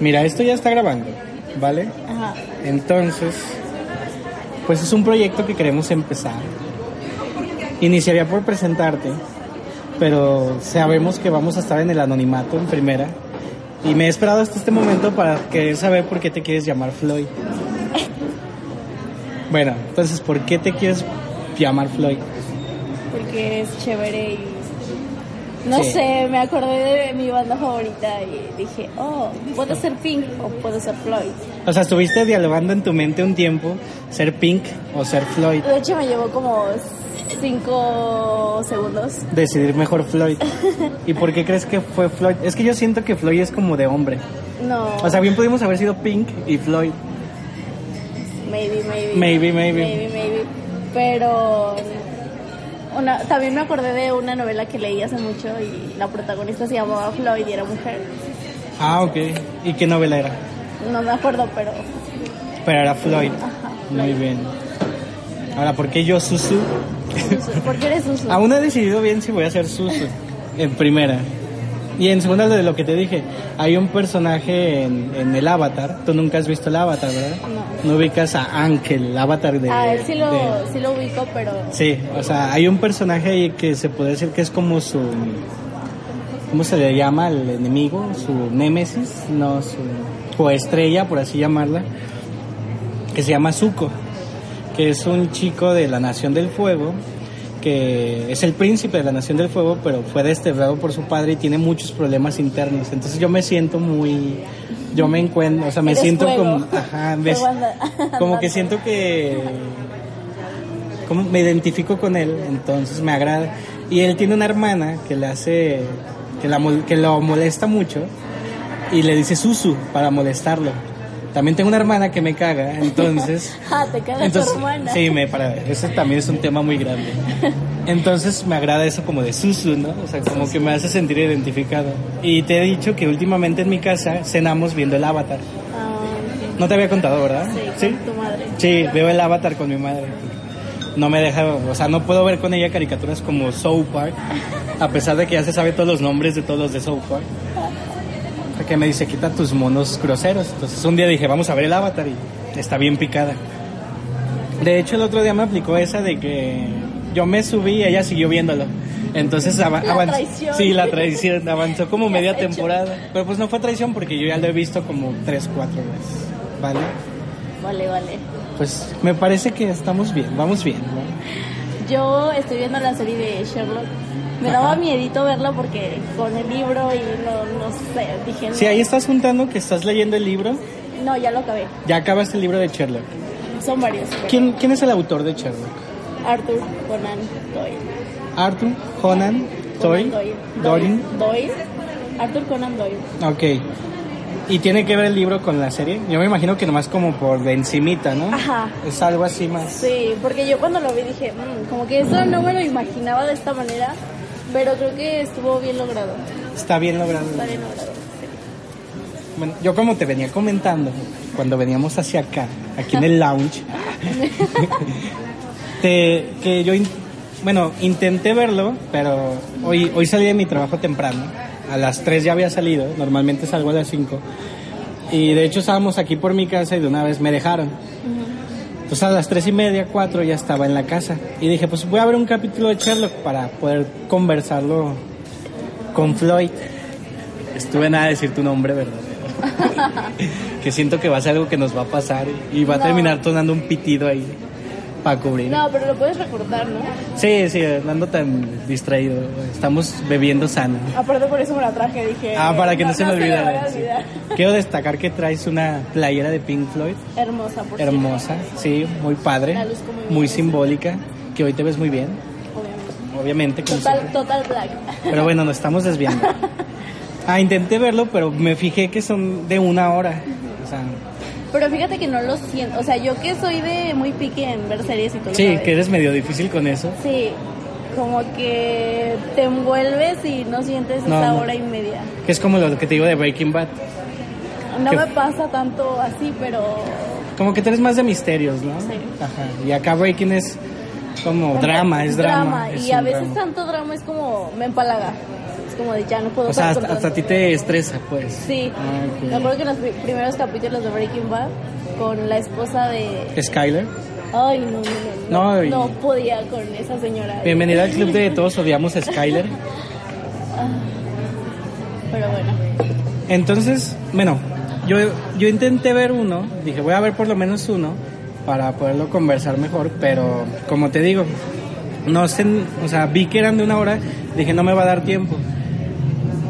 Mira, esto ya está grabando, ¿vale? Ajá. Entonces, pues es un proyecto que queremos empezar. Iniciaría por presentarte, pero sabemos que vamos a estar en el anonimato en primera. Y me he esperado hasta este momento para querer saber por qué te quieres llamar Floyd. Bueno, entonces, ¿por qué te quieres llamar Floyd? Porque es chévere y. No Sí. sé, me acordé de mi banda favorita y dije, oh, puede ser Pink o puede ser Floyd. O sea, estuviste dialogando en tu mente un tiempo ser Pink o ser Floyd. De hecho, me llevó como cinco segundos. Decidir mejor Floyd. ¿Y por qué crees que fue Floyd? Es que yo siento que Floyd es como de hombre. No. O sea, bien pudimos haber sido Pink y Floyd. maybe, maybe. Maybe, maybe. Maybe, maybe. Pero. Una, también me acordé de una novela que leí hace mucho y la protagonista se llamaba Floyd y era mujer. Ah, ok. ¿Y qué novela era? No me acuerdo, pero. Pero era Floyd. Ajá. Muy bien. Ahora, ¿por qué yo Susu? ¿Por qué eres Susu? Aún no he decidido bien si voy a ser Susu. En primera. Y en segunda, de lo que te dije, hay un personaje en, en el Avatar. Tú nunca has visto el Avatar, ¿verdad? No. No ubicas a Ángel, el Avatar de. Ah, él sí lo, de- sí lo ubico, pero. Sí, o sea, hay un personaje ahí que se puede decir que es como su... ¿Cómo se le llama al enemigo? Su némesis, no, su coestrella, por así llamarla, que se llama Zuko, que es un chico de la Nación del Fuego, que es el príncipe de la Nación del Fuego, pero fue desterrado por su padre y tiene muchos problemas internos. Entonces yo me siento muy... Yo me encuentro, o sea, me Eres siento fuego. como... Ajá, anda- como que siento que como me identifico con él, entonces me agrada. Y él tiene una hermana que le hace, que, la, que lo molesta mucho y le dice Susu para molestarlo. También tengo una hermana que me caga, entonces... Ah, te caga tu entonces hermana. sí, me para, ese también es un tema muy grande. Entonces me agrada eso como de Susu, ¿no? O sea, como que me hace sentir identificado. Y te he dicho que últimamente en mi casa cenamos viendo el Avatar. Ah. No te había contado, ¿verdad? Sí, con tu madre. Sí, veo el avatar con mi madre. No me deja, o sea, no puedo ver con ella caricaturas como South Park, a pesar de que ya se sabe todos los nombres de todos los de South Park. Que me dice, quita tus monos groseros. Entonces un día dije, vamos a ver el avatar y está bien picada. De hecho, el otro día me aplicó esa de que yo me subí y ella siguió viéndolo. Entonces La avanzó. traición. Sí, la traición. Avanzó como media temporada. Pero pues no fue traición porque yo ya lo he visto como tres, cuatro veces. ¿Vale? Vale, vale. Pues me parece que estamos bien, vamos bien. ¿no? Yo estoy viendo la serie de Sherlock. Me daba Ajá. miedito verla porque con el libro y no, no sé, dije. Si ahí estás juntando que estás leyendo el libro, No, ya lo acabé. ya acabaste el libro de Sherlock. Son varios. pero- ¿Quién, quién es el autor de Sherlock? Arthur Conan Doyle. Arthur Conan Doyle. Doyle. Doyle. Doyle. Arthur Conan Doyle. Ok. ¿Y tiene que ver el libro con la serie? Yo me imagino que nomás como por de encimita, ¿no? Ajá. Es algo así más. Sí, porque yo cuando lo vi dije, "Mm, como que eso no me lo imaginaba de esta manera, pero creo que estuvo bien logrado. Está bien logrado. Está bien logrado. Bueno, yo como te venía comentando, cuando veníamos hacia acá, aquí en el lounge, te- que yo, in- bueno, intenté verlo, pero hoy, hoy salí de mi trabajo temprano, a las 3 ya había salido, normalmente salgo a las 5, y de hecho estábamos aquí por mi casa y de una vez me dejaron. Entonces a las tres y media, cuatro ya estaba en la casa. Y dije, pues voy a ver un capítulo de Sherlock para poder conversarlo con Floyd. Estuve nada a decir tu nombre verdadero. que siento que va a ser algo que nos va a pasar y va a terminar tonando un pitido ahí para cubrir. No, pero lo puedes recordar, ¿no? Sí, sí, no ando tan distraído. Estamos bebiendo sano. Aparte por eso me la traje, dije... Ah, para que no, se me olvide. Quiero destacar que traes una playera de Pink Floyd. Hermosa, por Hermosa, sí, muy padre, La luz como muy simbólica, que hoy te ves muy bien. obviamente. obviamente. Total, siempre. total black. Pero bueno, nos estamos desviando. Ah, intenté verlo, pero me fijé que son de una hora. O sea, Pero fíjate que no lo siento. O sea, yo que soy de muy pique en ver series y todo. sí, que eres medio difícil con eso. Sí, como que te envuelves y no sientes No, esa no. hora y media. Que es como lo que te digo de Breaking Bad. No me pasa tanto así, pero Como que tú eres más de misterios, ¿no? Sí. Ajá. Y acá Breaking es como drama, es drama. es y a veces drama. tanto drama es como me empalaga. Como de ya no puedo O sea, hasta, a ti te estresa, pues. Sí, Ah, ok. me acuerdo que en los pri- primeros capítulos de Breaking Bad con la esposa de... Skyler. Ay, no, no, no, No, no podía con esa señora. Bienvenida al club de Todos Odiamos a Skyler. Pero bueno, Entonces, bueno, yo, yo intenté ver uno, dije voy a ver por lo menos uno para poderlo conversar mejor, pero como te digo, no sé, o sea, vi que eran de una hora, dije no me va a dar tiempo.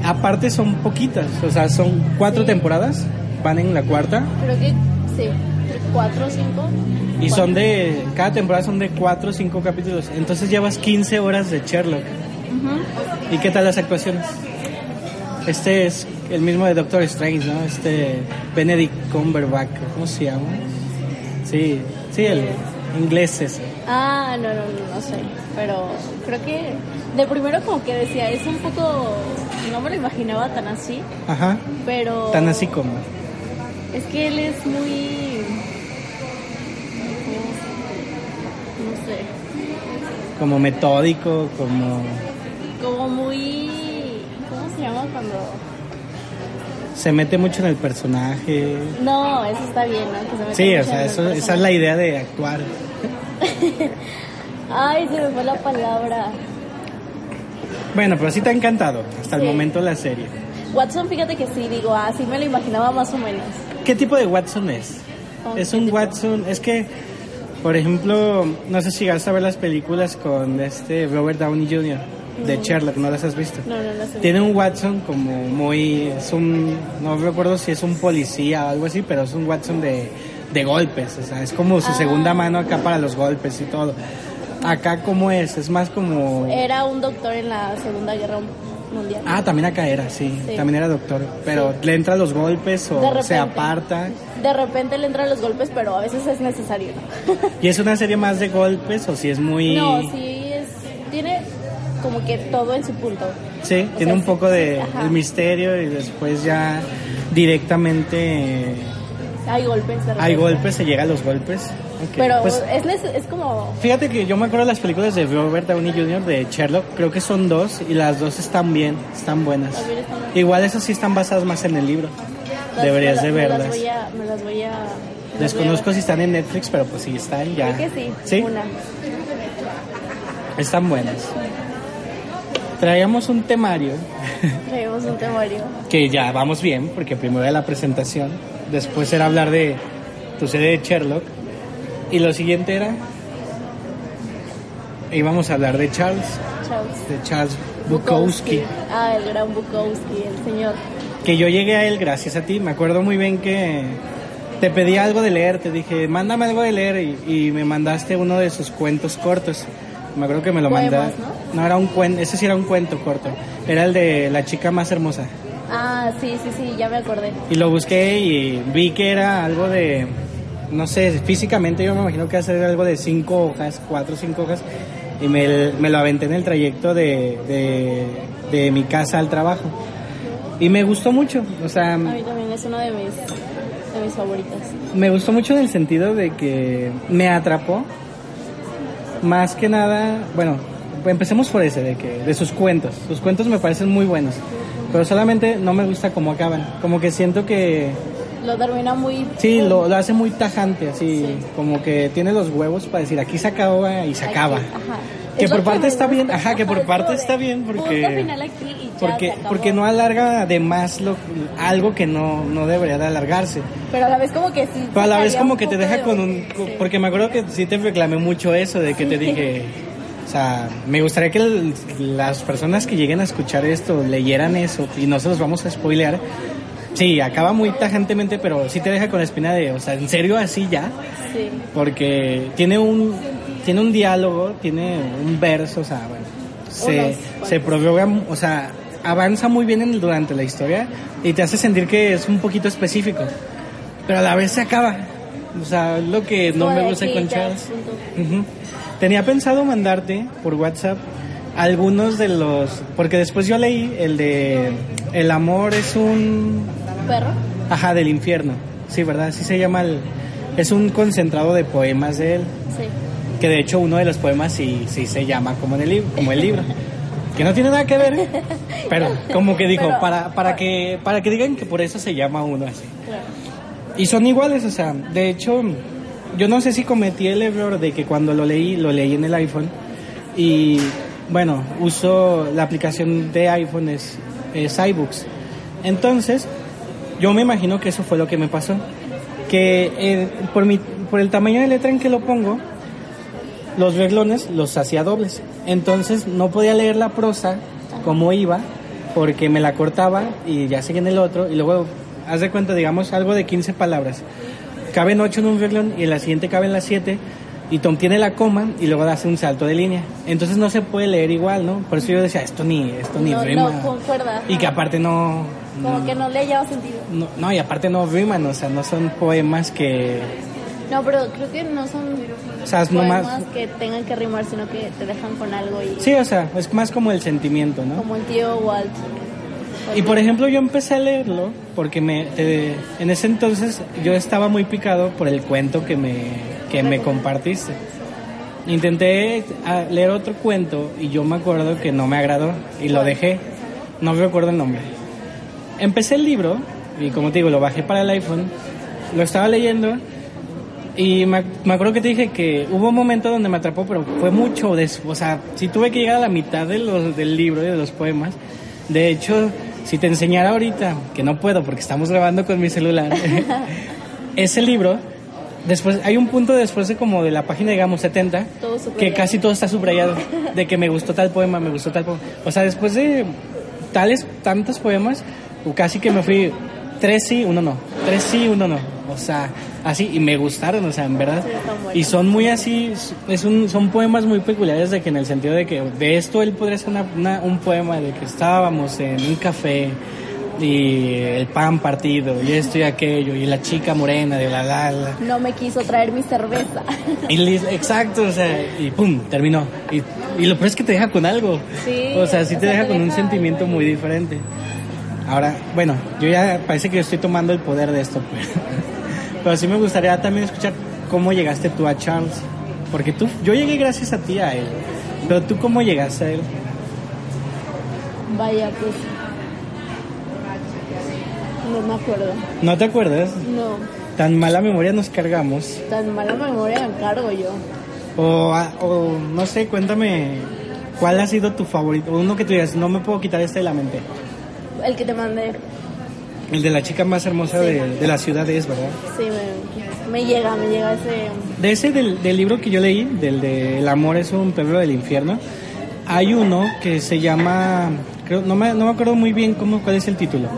Aparte son poquitas, o sea, son cuatro Sí. temporadas, van en la cuarta creo que sí, cuatro o cinco. y son de, cada temporada son de cuatro o cinco capítulos, entonces llevas 15 horas de Sherlock. ¿Y qué tal las actuaciones? Este es el mismo de Doctor Strange, ¿no? Este Benedict Cumberbatch, ¿cómo se llama? Sí, sí, el inglés ese. Ah, no, no, no, no sé. Pero creo que de primero como que decía, es un poco... No me lo imaginaba tan así, Ajá, pero... tan así como. Es que él es muy... No sé. Como metódico, como Como muy... ¿Cómo se llama cuando...? se mete mucho en el personaje. No, eso está bien, ¿no? Que se meta Sí, o sea, eso, esa es la idea de actuar. Ay, se me fue la palabra. Bueno, pero sí te ha encantado hasta el momento la serie. Watson, fíjate que sí, digo, así me lo imaginaba más o menos. ¿Qué tipo de Watson es? ¿Cómo Es un tipo? Watson, es que, por ejemplo, no sé si llegaste a ver las películas con este Robert Downey Jr. de Mm. Sherlock, ¿no las has visto? No, no, no sé. Tiene un Watson como muy, es un, no recuerdo si es un policía o algo así, pero es un Watson de, de golpes, o sea, es como su Ah. segunda mano acá para los golpes y todo. Acá como es, es más como... Era un doctor en la Segunda Guerra Mundial. Ah, también acá era, sí, Sí. también era doctor, pero le entra a los golpes o repente. se aparta. De repente le entran los golpes, pero a veces es necesario. ¿Y es una serie más de golpes o si es muy... No, sí es. Tiene como que todo en su punto. Sí, O tiene sea, un poco de el misterio y después ya directamente Hay golpes. de hay golpes, se llega a los golpes. Pero pues, es, es como. fíjate que yo me acuerdo de las películas de Robert Downey Jr. de Sherlock, creo que son dos y las dos están bien, están buenas. Están- Igual esas sí están basadas más en el libro. las- Deberías me de me verlas. las voy a. Me las voy a. me las voy a Desconozco si están en Netflix, pero pues sí están ya. Creo que sí. ¿Sí? Una. Están buenas. Traíamos un temario Traemos un temario. que ya vamos bien, porque primero era la presentación, después era hablar de tu serie de Sherlock, y lo siguiente era, íbamos a hablar de Charles, Charles. de Charles Bukowski, Ah, el gran Bukowski, el señor. que yo llegué a él gracias a ti, me acuerdo muy bien que te pedí algo de leer, te dije, mándame algo de leer, y, y me mandaste uno de sus cuentos cortos. Me acuerdo que me lo mandaste. ¿no? era un cuento, ese sí era un cuento corto. Era el de la chica más hermosa. Ah, sí, sí, sí, ya me acordé. Y lo busqué y vi que era algo de, no sé, físicamente yo me imagino que hacer algo de cinco hojas, cuatro o cinco hojas, y me, me lo aventé en el trayecto de, de, de mi casa al trabajo. Y me gustó mucho, o sea, A mí también es uno de mis, de mis favoritas. me gustó mucho en el sentido de que me atrapó. Más que nada, bueno, empecemos por ese, de que de sus cuentos. Sus cuentos me parecen muy buenos, pero solamente no me gusta cómo acaban. Como que siento que Lo termina muy... Sí, lo, lo hace muy tajante, así, Sí. como que tiene los huevos para decir aquí se acaba y se Aquí, acaba. ajá. Que Es por parte está bien, ajá, que por parte está bien porque final aquí y ya porque porque no alarga de más lo, algo que no, no debería de alargarse. Pero a la vez como que sí... Pero a la vez como que te deja de- con un Sí. porque me acuerdo que sí te reclamé mucho eso de que te dije o sea, me gustaría que el- las personas que lleguen a escuchar esto leyeran eso y no se los vamos a spoilear. Sí, acaba muy tajantemente, pero sí te deja con la espina de, o sea, ¿en serio así ya? Sí. porque tiene un tiene un diálogo, tiene un verso, o sea, bueno, se, se prorroga, o sea, avanza muy bien en- durante la historia y te hace sentir que es un poquito específico, pero a la vez se acaba. O sea, lo que no me gusta con Charles. Tenía pensado mandarte por WhatsApp algunos de los, porque después yo leí el de El amor es un ¿Perro? Ajá, del infierno. Sí, ¿verdad? Así se llama el... Es un concentrado de poemas de él. Sí. Que de hecho uno de los poemas sí, sí se llama como, en el, libro, como el libro. Que no tiene nada que ver. ¿eh? Pero como que dijo, Pero- para, para, que, para que digan que por eso se llama uno así. Claro. Y son iguales, o sea, de hecho, yo no sé si cometí el error de que cuando lo leí, lo leí en el iPhone. Y bueno, uso la aplicación de iPhone, es, es iBooks. Entonces, yo me imagino que eso fue lo que me pasó. Que eh, por, mi, por el tamaño de letra en que lo pongo, los reglones los hacía dobles. Entonces no podía leer la prosa como iba, porque me la cortaba y ya seguía en el otro. Y luego, haz de cuenta, digamos, algo de 15 palabras. Caben 8 en un reglón y en la siguiente caben las 7. Y Tom tiene la coma y luego hace un salto de línea. Entonces no se puede leer igual, ¿no? Por eso yo decía, esto ni, esto ni No, rima. no concuerda. Y que aparte no, Como no, que no le hallaba sentido. no, no, y aparte no riman, o sea, no son poemas que... No, pero creo que no son O sea, poemas nomás- que tengan que rimar, sino que te dejan con algo y Sí, o sea, es más como el sentimiento, ¿no? como el tío Walt. Y por ejemplo, yo empecé a leerlo porque me, te- en ese entonces yo estaba muy picado por el cuento que me, que me compartiste. Intenté ah, leer otro cuento y yo me acuerdo que no me agradó y lo dejé. No recuerdo el nombre. Empecé el libro y como te digo, lo bajé para el iPhone, lo estaba leyendo y me, me acuerdo que te dije que hubo un momento donde me atrapó, pero fue mucho. des- o sea, si tuve que llegar a la mitad de los, del libro y de los poemas. De hecho, si te enseñara ahorita, que no puedo porque estamos grabando con mi celular, ese libro, después hay un punto después de como de la página, digamos, 70, Todo que casi todo está subrayado, de que me gustó tal poema, me gustó tal poema. O sea, después de tales, tantos poemas, casi que me fui tres sí, uno no, tres sí, uno no. O sea, así, y me gustaron, o sea, en verdad. Sí, y son muy así, es un, son poemas muy peculiares de que en el sentido de que de esto él podría ser una, una- un poema de que estábamos en un café y el pan partido y esto y aquello y la chica morena de la la la. No me quiso traer mi cerveza. Y exacto, o sea, y pum, terminó. Y, y lo peor es que te deja con algo. Sí, O sea, sí o te sea, deja te con un sentimiento muy diferente. Ahora, bueno, yo ya parece que yo estoy tomando el poder de esto, pero, pero sí me gustaría también escuchar cómo llegaste tú a Charles. Porque tú, yo llegué gracias a ti a él. Pero tú cómo llegaste a él. Vaya, pues. No me acuerdo. ¿No te acuerdas? No, Tan mala memoria nos cargamos. tan mala memoria me cargo yo. O, o no sé, cuéntame cuál ha sido tu favorito. Uno que tú digas, no me puedo quitar este de la mente. El que te mandé, El de la chica más hermosa Sí. de, de la ciudad es, ¿verdad? sí, me, me llega, me llega ese. De ese del, del libro que yo leí, del de El amor es un pueblo del infierno, hay uno que se llama, creo, no, me, no me acuerdo muy bien cómo, cuál es el título.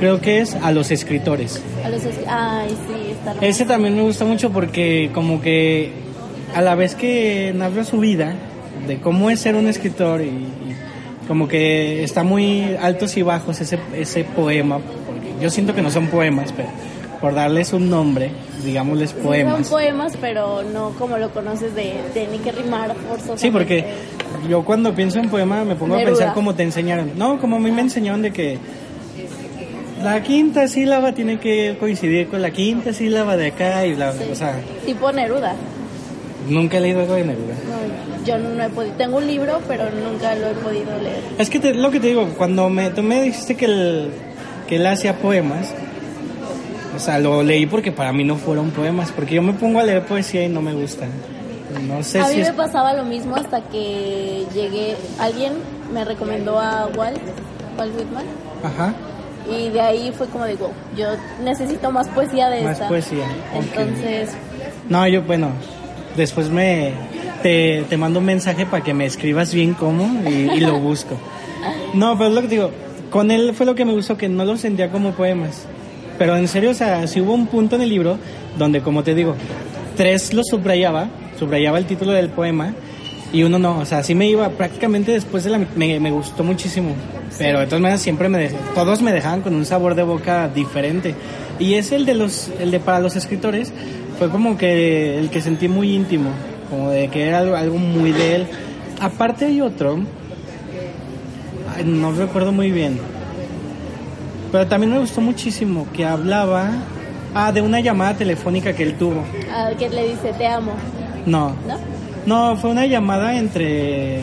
Creo que es A los escritores. A los es- Ay, sí, está. Ese también me gusta mucho porque como que a la vez que narra su vida, de cómo es ser un escritor y, y como que está muy altos y bajos ese, ese poema, porque yo siento que no son poemas, pero por darles un nombre, digámosles Sí, poemas. son poemas, pero no como lo conoces de tiene que rimar forzosamente. Sí, porque yo cuando pienso en poema me pongo a pensar como te enseñaron. No, como a mí me enseñaron de que la quinta sílaba tiene que coincidir con la quinta sílaba de acá y la, Sí. o sea, Tipo Neruda. Nunca he leído algo de Neruda. No, yo no he podido. Tengo un libro, pero nunca lo he podido leer. Es que te- lo que te digo, cuando me, tú me dijiste que él, que él hacía poemas, o sea, lo leí porque para mí no fueron poemas, porque yo me pongo a leer poesía y no me gusta. No sé a si mí es... me pasaba lo mismo hasta que llegué. Alguien me recomendó a Walt, Walt Whitman. Ajá, Y de ahí fue como de, wow, yo necesito más poesía de más esta. poesía. ok. Entonces, No, yo, bueno, después me te, te mando un mensaje para que me escribas bien cómo y, y lo busco. No, pero es lo que digo, con él fue lo que me gustó, que no lo sentía como poemas. Pero en serio, o sea, si hubo un punto en el libro donde, como te digo, tres lo subrayaba, subrayaba el título del poema y uno no, o sea, sí me iba prácticamente después de la me, me gustó muchísimo, pero de todas maneras siempre me dej- todos me dejaban con un sabor de boca diferente. Y es el de los el de para los escritores fue como que el que sentí muy íntimo, como de que era algo, algo muy de él. Aparte hay otro ay, no recuerdo muy bien. Pero también me gustó muchísimo que hablaba ah de una llamada telefónica que él tuvo. Ah, que le dice, te amo, No. ¿no? No, fue una llamada entre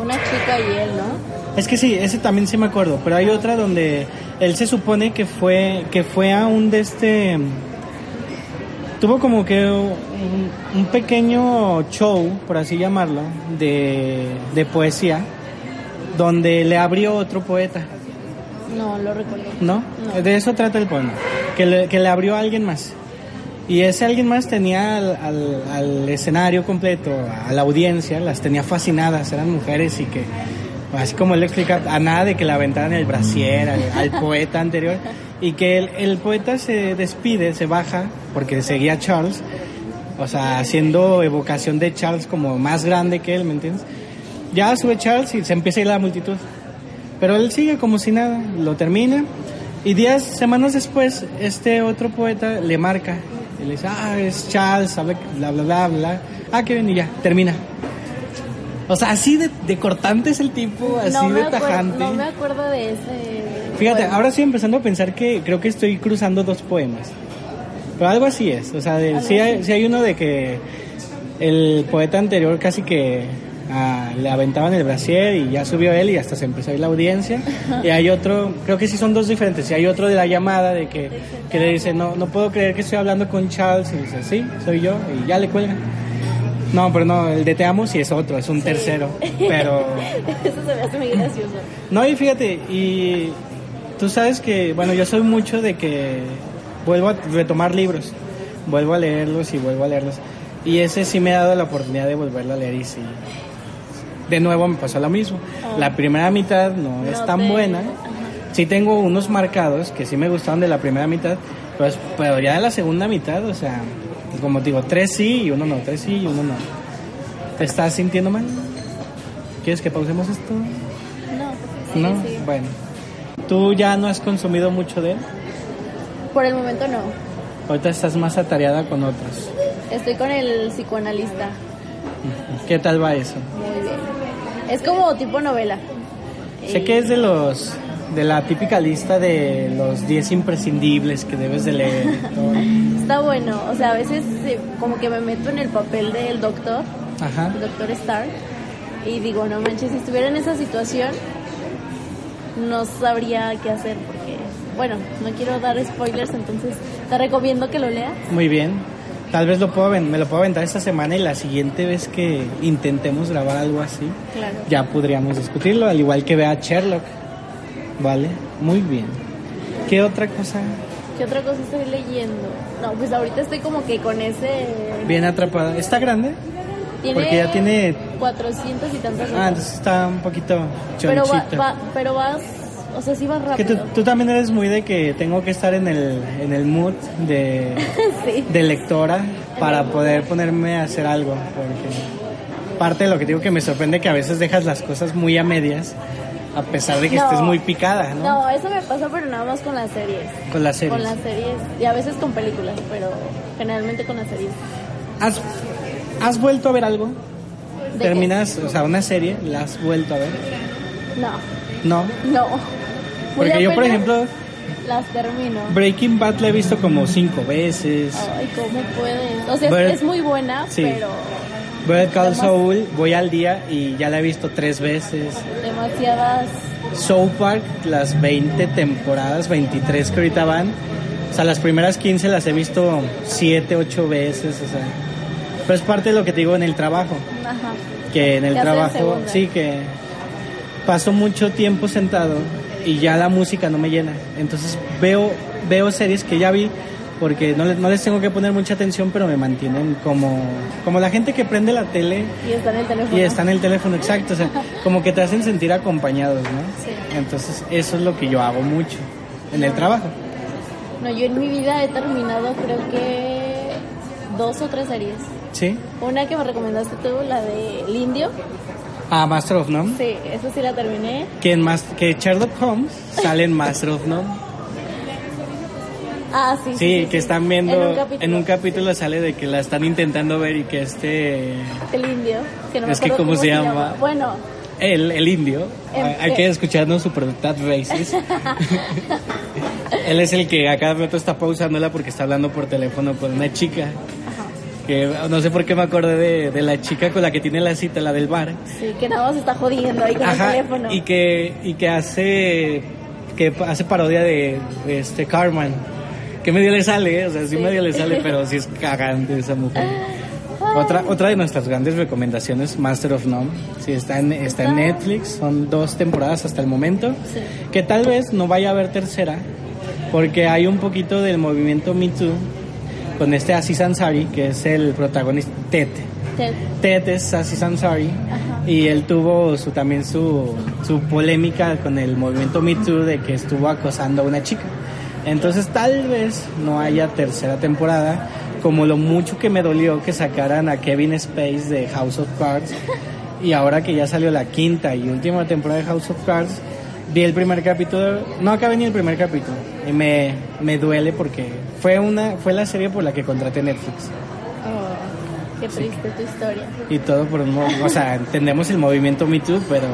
Una chica y él, ¿no? Es que sí, ese también sí me acuerdo, pero hay otra donde él se supone que fue que fue a un de este tuvo como que un, un pequeño show, por así llamarlo, de, de poesía donde le abrió otro poeta, No, lo recuerdo. ¿no? No. De eso trata el poema, que le, que le abrió a alguien más. Y ese alguien más tenía al, al- al escenario completo, a la audiencia, las tenía fascinadas, eran mujeres y que, así como él explica, a nada de que le aventaran el brasier al, al poeta anterior, y que el, el poeta se despide, se baja, porque seguía Charles, o sea, haciendo evocación de Charles como más grande que él, ¿me entiendes? Ya sube Charles y se empieza a ir la multitud. Pero él sigue como si nada, lo termina y días, semanas después, este otro poeta le marca y le dice, ah, es Charles, bla, bla, bla, bla. Ah, qué bien, y ya, termina. O sea, así de, de cortante es el tipo, así no, de tajante. no me acuerdo de ese. Fíjate, poema. ahora estoy empezando a pensar que creo que estoy cruzando dos poemas. Pero algo así es. O sea, de- sí, hay, sí hay uno de que el poeta anterior casi que ah, le aventaban el brasier y ya subió él y hasta se empezó a ir la audiencia. Y hay otro, creo que sí son dos diferentes. Y hay otro de la llamada de que, que le dice, no, no puedo creer que estoy hablando con Charles. Y dice, sí, soy yo. Y ya le cuelgan. No, pero no, el de Te Amo sí es otro, es un tercero. Pero... Eso se me hace muy gracioso. No, y fíjate, y tú sabes que, bueno, yo soy mucho de que vuelvo a retomar libros, vuelvo a leerlos y vuelvo a leerlos. Y ese sí me ha dado la oportunidad de volverlo a leer y sí. De nuevo me pasó lo mismo. Oh. La primera mitad no, es tan te- buena. Ajá. Sí tengo unos marcados que sí me gustaron de la primera mitad, pues, pero ya de la segunda mitad, o sea, como te digo, tres sí y uno no, tres sí y uno no. ¿Te estás sintiendo mal? ¿Quieres que pausemos esto? No, sí, ¿No? sí. Bueno. ¿Tú ya no has consumido mucho de él? Por el momento no. Ahorita estás más atareada con otros. Estoy con el psicoanalista. ¿Qué tal va eso? Muy bien. Es como tipo novela. Sé Y- que es de los de la típica lista de los 10 imprescindibles que debes de leer. y todo. Está bueno. O sea, a veces como que me meto en el papel del doctor, Ajá. el doctor Stark, y digo, no manches, si estuviera en esa situación, no sabría qué hacer porque, bueno, no quiero dar spoilers, entonces te recomiendo que lo leas. Muy bien. Tal vez lo puedo me lo puedo aventar esta semana y la siguiente vez que intentemos grabar algo así, Claro. ya podríamos discutirlo, al igual que vea Sherlock. ¿Vale? Muy bien. ¿Qué otra cosa ¿Qué otra cosa estoy leyendo? No, pues ahorita estoy como que con ese... bien atrapada? ¿Está grande? Tiene Porque ya tiene 400 y tantas Ah, entonces está un poquito pero, va, va- pero vas, o sea, sí vas Que tú, rápido. tú también eres muy de que tengo que estar en el, en el mood de, sí. de lectora para poder ponerme a hacer algo. Porque parte de lo que digo que me sorprende que a veces dejas las cosas muy a medias, a pesar de que No. estés muy picada, ¿no? No, eso me pasa, pero nada más con las series. Con las series. Con las series. Y a veces con películas, pero generalmente con las series. ¿Has, ¿Has vuelto a ver algo? ¿Terminas, o sea, una serie, la has vuelto a ver? No, No. no. Porque yo, por ejemplo, Las termino. Breaking Bad la he visto como cinco veces. Ay, ¿cómo puedes? O sea, es muy buena, Sí. pero Better Call Saul, voy al día y ya la he visto tres veces. demasiadas... South Park, las 20 temporadas, 23 que ahorita van. O sea, las primeras 15 las he visto 7, 8 veces, o sea. Pero es parte de lo que te digo en el trabajo. Ajá. Que en el hacen trabajo, sí, que paso mucho tiempo sentado y ya la música no me llena. Entonces veo, veo series que ya vi porque no, le- no les tengo que poner mucha atención, pero me mantienen como, como la gente que prende la tele Y está en el teléfono. y está en el teléfono, exacto. O sea, como que te hacen sentir acompañados, ¿no? Sí. Entonces, eso es lo que yo hago mucho en el trabajo. No, yo en mi vida he terminado creo que dos o tres series. Sí. Una que me recomendaste tú, la de El Indio. Ah, Master of None. Sí, esa sí la terminé. Que, en que Sherlock Holmes sale en Master of None. Ah, sí. Sí, que están viendo. En un capítulo. en un capítulo sale de que la están intentando ver y que este. El Indio. Que no me Es que acuerdo ¿cómo se llama? Bueno, Él, el indio. El- hay que escucharnos super that racist. Él es el que a cada rato está pausándola porque está hablando por teléfono con una chica. Que no sé por qué me acordé de, de la chica con la que tiene la cita, la del bar. sí, que nada más está jodiendo ahí con el teléfono. y que, y que hace que hace parodia de, de este Carmen. Que medio le sale, ¿eh? o sea, sí, Sí. medio le sale, pero sí es cagante esa mujer. Otra, otra de nuestras grandes recomendaciones, Master of None. Sí, está en, está en Netflix, son dos temporadas hasta el momento. Sí. Que tal vez no vaya a haber tercera, porque hay un poquito del movimiento Me Too con este Aziz Ansari, que es el protagonista, Ted. Ted. Ted es Aziz Ansari Ajá. y él tuvo su, también su, su polémica con el movimiento Me Too de que estuvo acosando a una chica. Entonces tal vez no haya tercera temporada, como lo mucho que me dolió que sacaran a Kevin Space de House of Cards y ahora que ya salió la quinta y última temporada de House of Cards, vi el primer capítulo, no acabé ni el primer capítulo y me, me duele porque fue, una, fue la serie por la que contraté Netflix. Oh, qué triste tu historia. y todo por un o sea entendemos el movimiento Me Too pero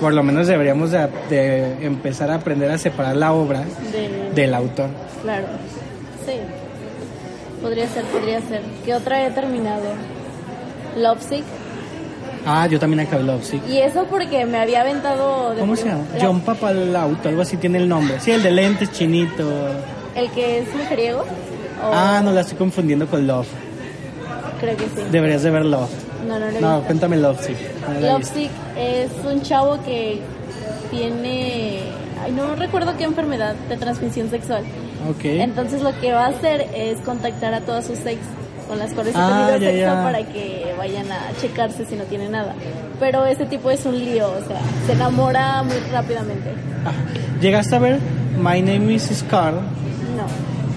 por lo menos deberíamos de, de empezar a aprender a separar la obra De... del autor Claro. Sí. Podría ser, podría ser. ¿Qué otra he terminado? Lovesick. ah yo también acabé Love Sick Y eso porque me había aventado... de ¿cómo se llama? la- John Papalauto algo así tiene el nombre sí el de lentes chinito ¿El que es mujeriego? ¿O- ah no la estoy confundiendo con Love Creo que sí. deberías de ver Love No, no lo he no visto. cuéntame Love Sick no. Lovesick es un chavo que tiene... Ay, no recuerdo qué enfermedad de transmisión sexual. ok Entonces lo que va a hacer es contactar a todas sus ex con las cuales Ah, ha tenido ya, sexo ya. para que vayan a checarse si no tiene nada. Pero ese tipo es un lío, o sea, se enamora muy rápidamente. Ah, llegaste a ver My Name is Carl No.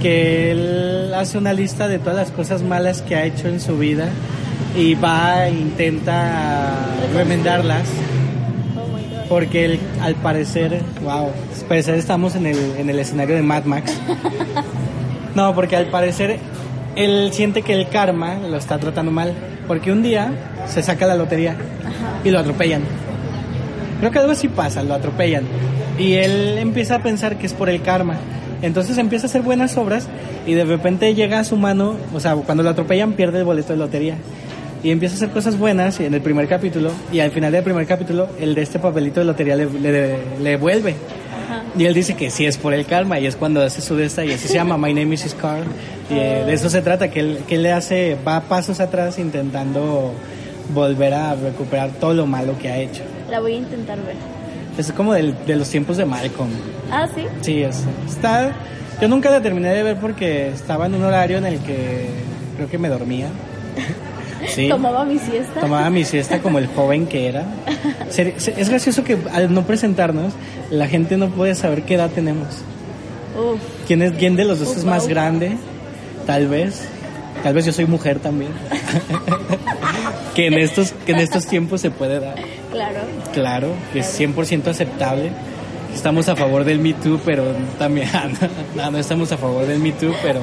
que él hace una lista de todas las cosas malas que ha hecho en su vida y va e intenta remendarlas porque él, al parecer, wow, al parecer estamos en el, en el escenario de Mad Max. No, porque al parecer él siente que el karma lo está tratando mal porque un día se saca la lotería y lo atropellan. Creo que algo así pasa, lo atropellan. Y él empieza a pensar que es por el karma. Entonces empieza a hacer buenas obras y de repente llega a su mano, o sea, cuando lo atropellan pierde el boleto de lotería. Y empieza a hacer cosas buenas en el primer capítulo y al final del primer capítulo el de este papelito de lotería le, le, le vuelve. Ajá. Y él dice que sí es por el karma y es cuando hace su de esta y así se llama My Name is Carl. Y eh, de eso se trata, que él, que él le hace, va pasos atrás intentando volver a recuperar todo lo malo que ha hecho. La voy a intentar ver. Es como del- de los tiempos de Malcolm. Ah, sí. Sí, es, está... Yo nunca la terminé de ver porque estaba en un horario en el que creo que me dormía. Sí. Tomaba mi siesta. Tomaba mi siesta como el joven que era. Es gracioso que al no presentarnos, la gente no puede saber qué edad tenemos. Uf, ¿Quién, es, quién de los dos Uf, es más wow. grande? Tal vez. Tal vez yo soy mujer también. que, en estos, que en estos tiempos se puede dar. claro. Claro, que es 100% aceptable. Estamos a favor del Me Too, pero también no, no estamos a favor del Me Too, pero,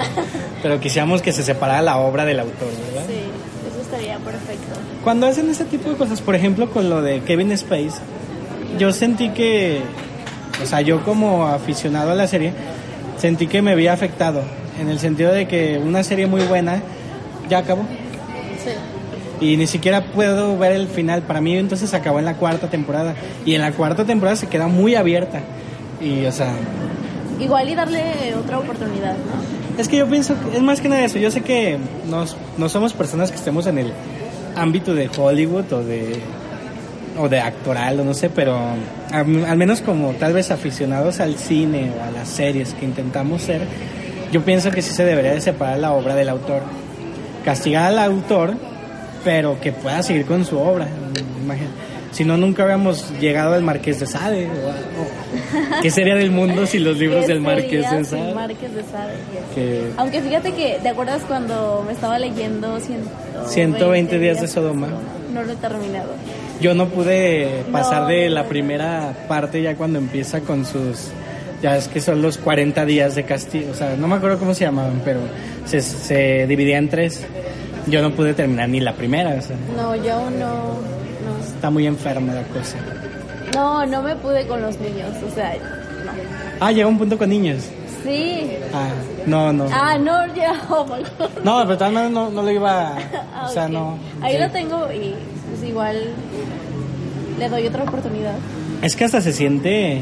pero quisiéramos que se separara la obra del autor, ¿verdad? Sí. Cuando hacen ese tipo de cosas, por ejemplo, con lo de Kevin Space, yo sentí que, o sea, yo como aficionado a la serie, sentí que me había afectado, en el sentido de que una serie muy buena ya acabó. Sí. Y ni siquiera puedo ver el final. Para mí entonces acabó en la cuarta temporada. Y en la cuarta temporada se queda muy abierta. Y o sea, Igual y darle otra oportunidad, ¿no? es que yo pienso que es más que nada eso. Yo sé que nos, no somos personas que estemos en el ámbito de Hollywood o de, o de actoral o no sé, pero al, menos como tal vez aficionados al cine o a las series que intentamos ser, yo pienso que sí se debería de separar la obra del autor. Castigar al autor, pero que pueda seguir con su obra. Si no, nunca habíamos llegado al Marqués de Sade. o- o- ¿Qué sería del mundo sin los libros ¿Qué del Marqués de Sade? Márquez de Sade? Que Aunque fíjate que, ¿te acuerdas cuando me estaba leyendo 120, 120 días de Sodoma? No lo he terminado. yo no pude pasar No, de la primera parte ya cuando empieza con sus... Ya es que son los 40 días de castigo. O sea, no me acuerdo cómo se llamaban, pero se, se dividía en tres. Yo no pude terminar ni la primera. O sea, No, yo no, no. está muy enferma la cosa. No, no me pude con los niños, o sea, no. Ah, llega un punto con niños. Sí. Ah, no, no. Ah, no, ya, oh. No, pero tal vez no, no lo iba... Ah, O sea, no... Ahí sí. lo tengo y pues igual le doy otra oportunidad. Es que hasta se siente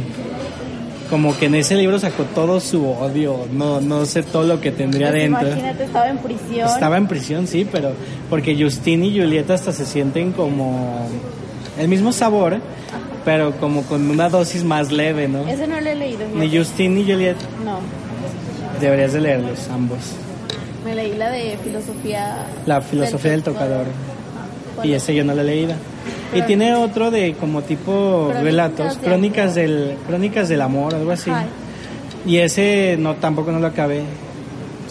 como que en ese libro sacó todo su odio. No, no sé todo lo que tendría Pues dentro. Imagínate, estaba en prisión. Estaba en prisión, sí, pero porque Justin y Julieta hasta se sienten como el mismo sabor, pero como con una dosis más leve, ¿no? Ese no lo he leído. Ni. Justin ni Julieta. No, Deberías de leerlos ambos. me leí la de filosofía. La filosofía del tocador. ¿Cuál Y es? ese yo no lo he leído. Y tiene otro de como tipo relatos, crónicas del crónicas del amor, algo así. Y ese no tampoco no lo acabé.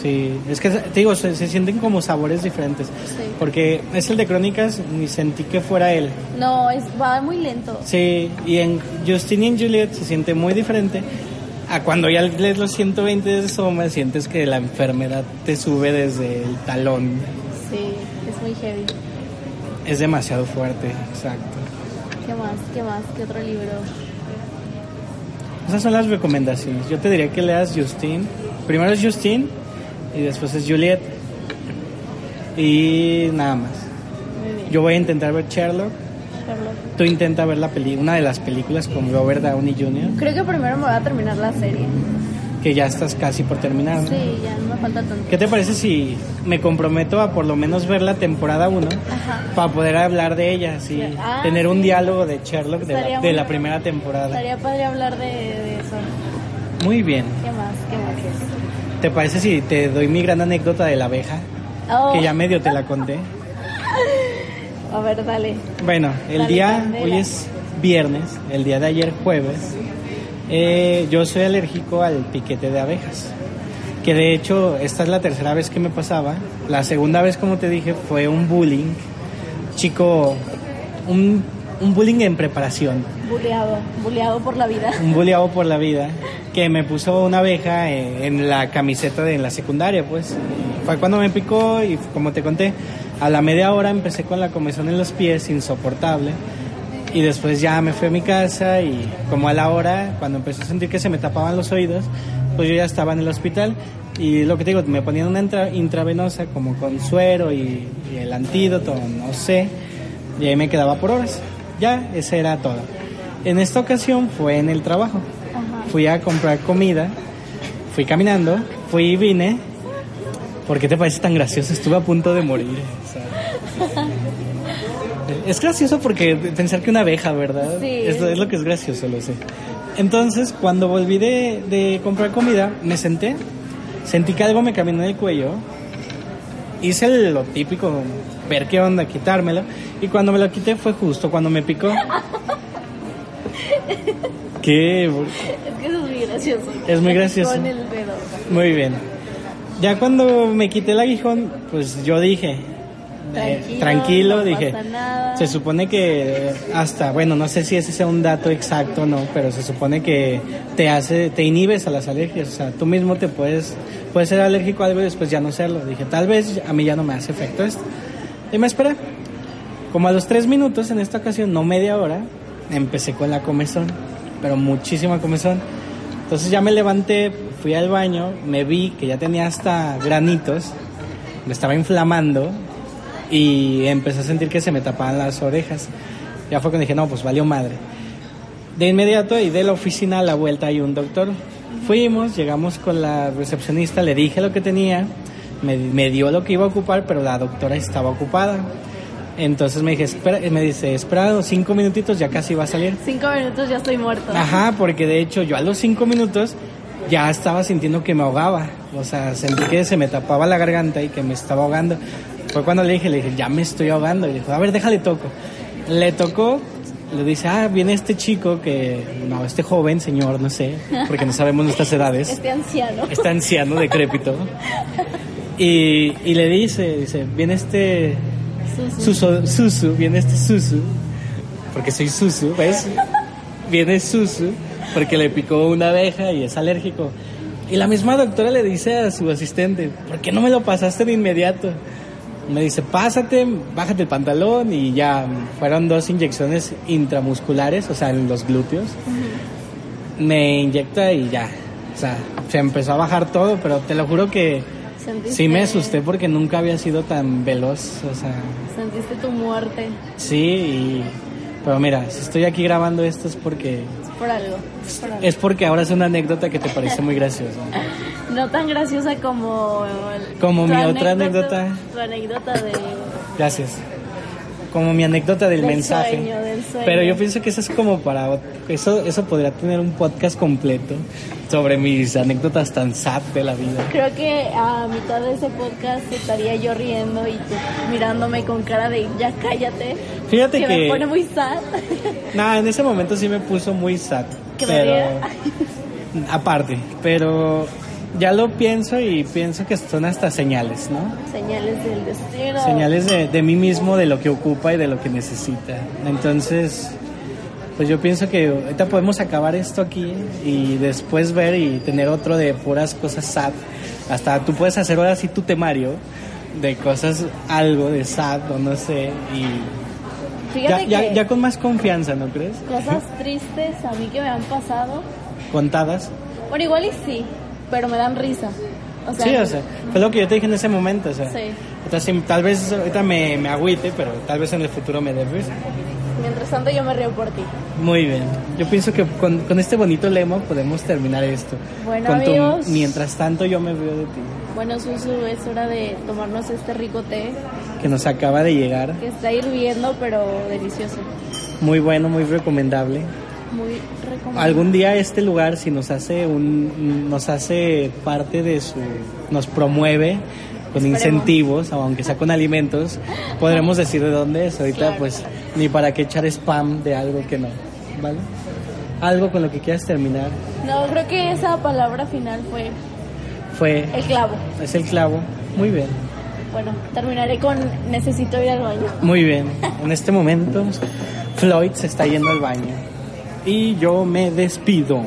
Sí, es que te digo, se, se sienten como sabores diferentes. Sí. Porque es el de crónicas, ni sentí que fuera él. No, es, va muy lento. Sí, y en Justin y Juliet se siente muy diferente. A cuando ya lees los 120 de Soma, sientes que la enfermedad te sube desde el talón. Sí, es muy heavy. Es demasiado fuerte, exacto. ¿Qué más? ¿Qué más? ¿Qué otro libro? Esas son las recomendaciones. Yo te diría que leas Justin. Primero es Justin y después es Juliet. Y nada más. Muy bien. Yo voy a intentar ver Sherlock. Sherlock. Tú intenta ver la peli una de las películas con Robert Downey Jr., Creo que primero me voy a terminar la serie. que ya estás casi por terminar. ¿no? Sí, ya no me falta tanto. ¿Qué te parece si me comprometo a por lo menos ver la temporada 1 Ajá. para poder hablar de ella? Sí, Ah, tener un diálogo de Sherlock de la, de primera temporada. Estaría padre hablar de, de eso. Muy bien. ¿Qué más? ¿Qué más? ¿Te parece si te doy mi gran anécdota de la abeja? Oh, Que ya medio te la conté. A ver, dale. Bueno, el Dale, día, candela. hoy es viernes, el día de ayer jueves, eh, yo soy alérgico al piquete de abejas. Que de hecho, esta es la tercera vez que me pasaba. La segunda vez, como te dije, fue un bullying. Chico, un, un bullying en preparación. Buleado. Buleado por la vida. Un bulleado por la vida. Que me puso una abeja en, en la camiseta de la secundaria, pues. Fue cuando me picó y como te conté, a la media hora empecé con la comezón en los pies, insoportable. Y después ya me fui a mi casa y como a la hora, cuando empecé a sentir que se me tapaban los oídos, pues yo ya estaba en el hospital. Y lo que te digo, me ponían una intra- intravenosa como con suero y, y el antídoto, no sé. Y ahí me quedaba por horas. Ya, ese era todo. En esta ocasión fue en el trabajo. Fui a comprar comida, fui caminando, fui y vine. ¿Por qué te parece tan gracioso? Estuve a punto de morir. Es gracioso porque pensar que una abeja, ¿verdad? Sí. Es, lo- es lo que es gracioso, lo sé. Entonces, cuando volví de, de comprar comida, me senté, sentí que algo me caminó en el cuello, hice lo típico, ver qué onda, quitármelo, y cuando me lo quité fue justo cuando me picó. ¿Qué? Es que eso es muy gracioso. Es muy gracioso. Con el dedo. Muy bien. Ya cuando me quité el aguijón, pues yo dije, eh, Tranquilo, tranquilo, no dije, pasa nada. se supone que hasta, bueno, no sé si ese sea un dato exacto o no, pero se supone que te hace, te inhibes a las alergias, o sea, tú mismo te puedes, puedes ser alérgico a algo y después ya no serlo. Dije, tal vez a mí ya no me hace efecto esto. Y me esperé. Como a los tres minutos, en esta ocasión, no media hora, empecé con la comezón, pero muchísima comezón. Entonces ya me levanté, fui al baño, me vi que ya tenía hasta granitos, me estaba inflamando y empecé a sentir que se me tapaban las orejas. Ya fue cuando dije, no, pues valió madre. De inmediato y de la oficina a la vuelta hay un doctor. Fuimos, llegamos con la recepcionista, le dije lo que tenía, me, me dio lo que iba a ocupar, pero la doctora estaba ocupada. Entonces me dije, espera, me dice, espera cinco minutitos, ya casi va a salir. Cinco minutos ya estoy muerto. Ajá, porque de hecho yo a los cinco minutos ya estaba sintiendo que me ahogaba. O sea, sentí que se me tapaba la garganta y que me estaba ahogando. Fue cuando le dije, le dije, ya me estoy ahogando. Y dijo, a ver, déjale toco. Le tocó, le dice, ah, viene este chico que, no, este joven señor, no sé, porque no sabemos nuestras edades. Este anciano. Este anciano decrépito. Y, y le dice, dice, viene este Susu. Susu, Susu, viene este Susu, porque soy Susu, ¿ves? Viene Susu porque le picó una abeja y es alérgico. Y la misma doctora le dice a su asistente, ¿por qué no me lo pasaste de inmediato? Me dice, pásate, bájate el pantalón y ya fueron dos inyecciones intramusculares, o sea, en los glúteos. Me inyecta y ya. O sea, se empezó a bajar todo, pero te lo juro que Sentiste- sí me asusté porque nunca había sido tan veloz. O sea, Sentiste tu muerte. sí, y- pero mira, si estoy aquí grabando esto es porque Es por algo. es por algo. es porque ahora es una anécdota que te parece muy graciosa. No tan graciosa como... el- Como mi otra anécdota. Tu anécdota de... Gracias. Como mi anécdota del, Del mensaje. sueño, sueño. Pero yo pienso que eso es como para eso eso podría tener un podcast completo sobre mis anécdotas tan sad de la vida. Creo que a mitad de ese podcast estaría yo riendo y tú mirándome con cara de ya cállate. Fíjate que, que- me pone muy sad. Nada, en ese momento sí me puso muy sad. Que pero aparte, pero ya lo pienso y pienso que son hasta señales, ¿no? Señales del destino. Señales de, de mí mismo, de lo que ocupa y de lo que necesita. Entonces, pues yo pienso que ahorita podemos acabar esto aquí y después ver y tener otro de puras cosas sad. Hasta tú puedes hacer ahora sí tu temario de cosas, algo de sad o no sé, y ya, Fíjate ya, que ya con más confianza, ¿no crees? cosas tristes a mí que me han pasado. Contadas. Bueno, igual y sí, pero me dan risa. O sea, Sí, o sea, fue lo que yo te dije en ese momento, o sea. Sí. sí, tal vez ahorita me, me agüite, pero tal vez en el futuro me dé risa. Mientras tanto yo me río por ti. Muy bien. Yo pienso que con, con este bonito lema podemos terminar esto. Bueno, Con tu- amigos. mientras tanto yo me río de ti. Bueno, Susu, es hora de tomarnos este rico té Que nos acaba de llegar. que está hirviendo, pero delicioso. Muy bueno, muy recomendable. Muy recomendable. Algún día este lugar, si nos hace un, nos hace parte de su, nos promueve con Esperemos. incentivos, aunque sea con alimentos, podremos decir de dónde es. Ahorita Claro. pues ni para qué echar spam de algo que no, ¿vale? Algo con lo que quieras terminar No, creo que esa palabra final fue fue, el clavo. es el clavo. Muy bien. Bueno, terminaré con necesito ir al baño. Muy bien. En este momento, Floyd se está yendo al baño. Y yo me despido.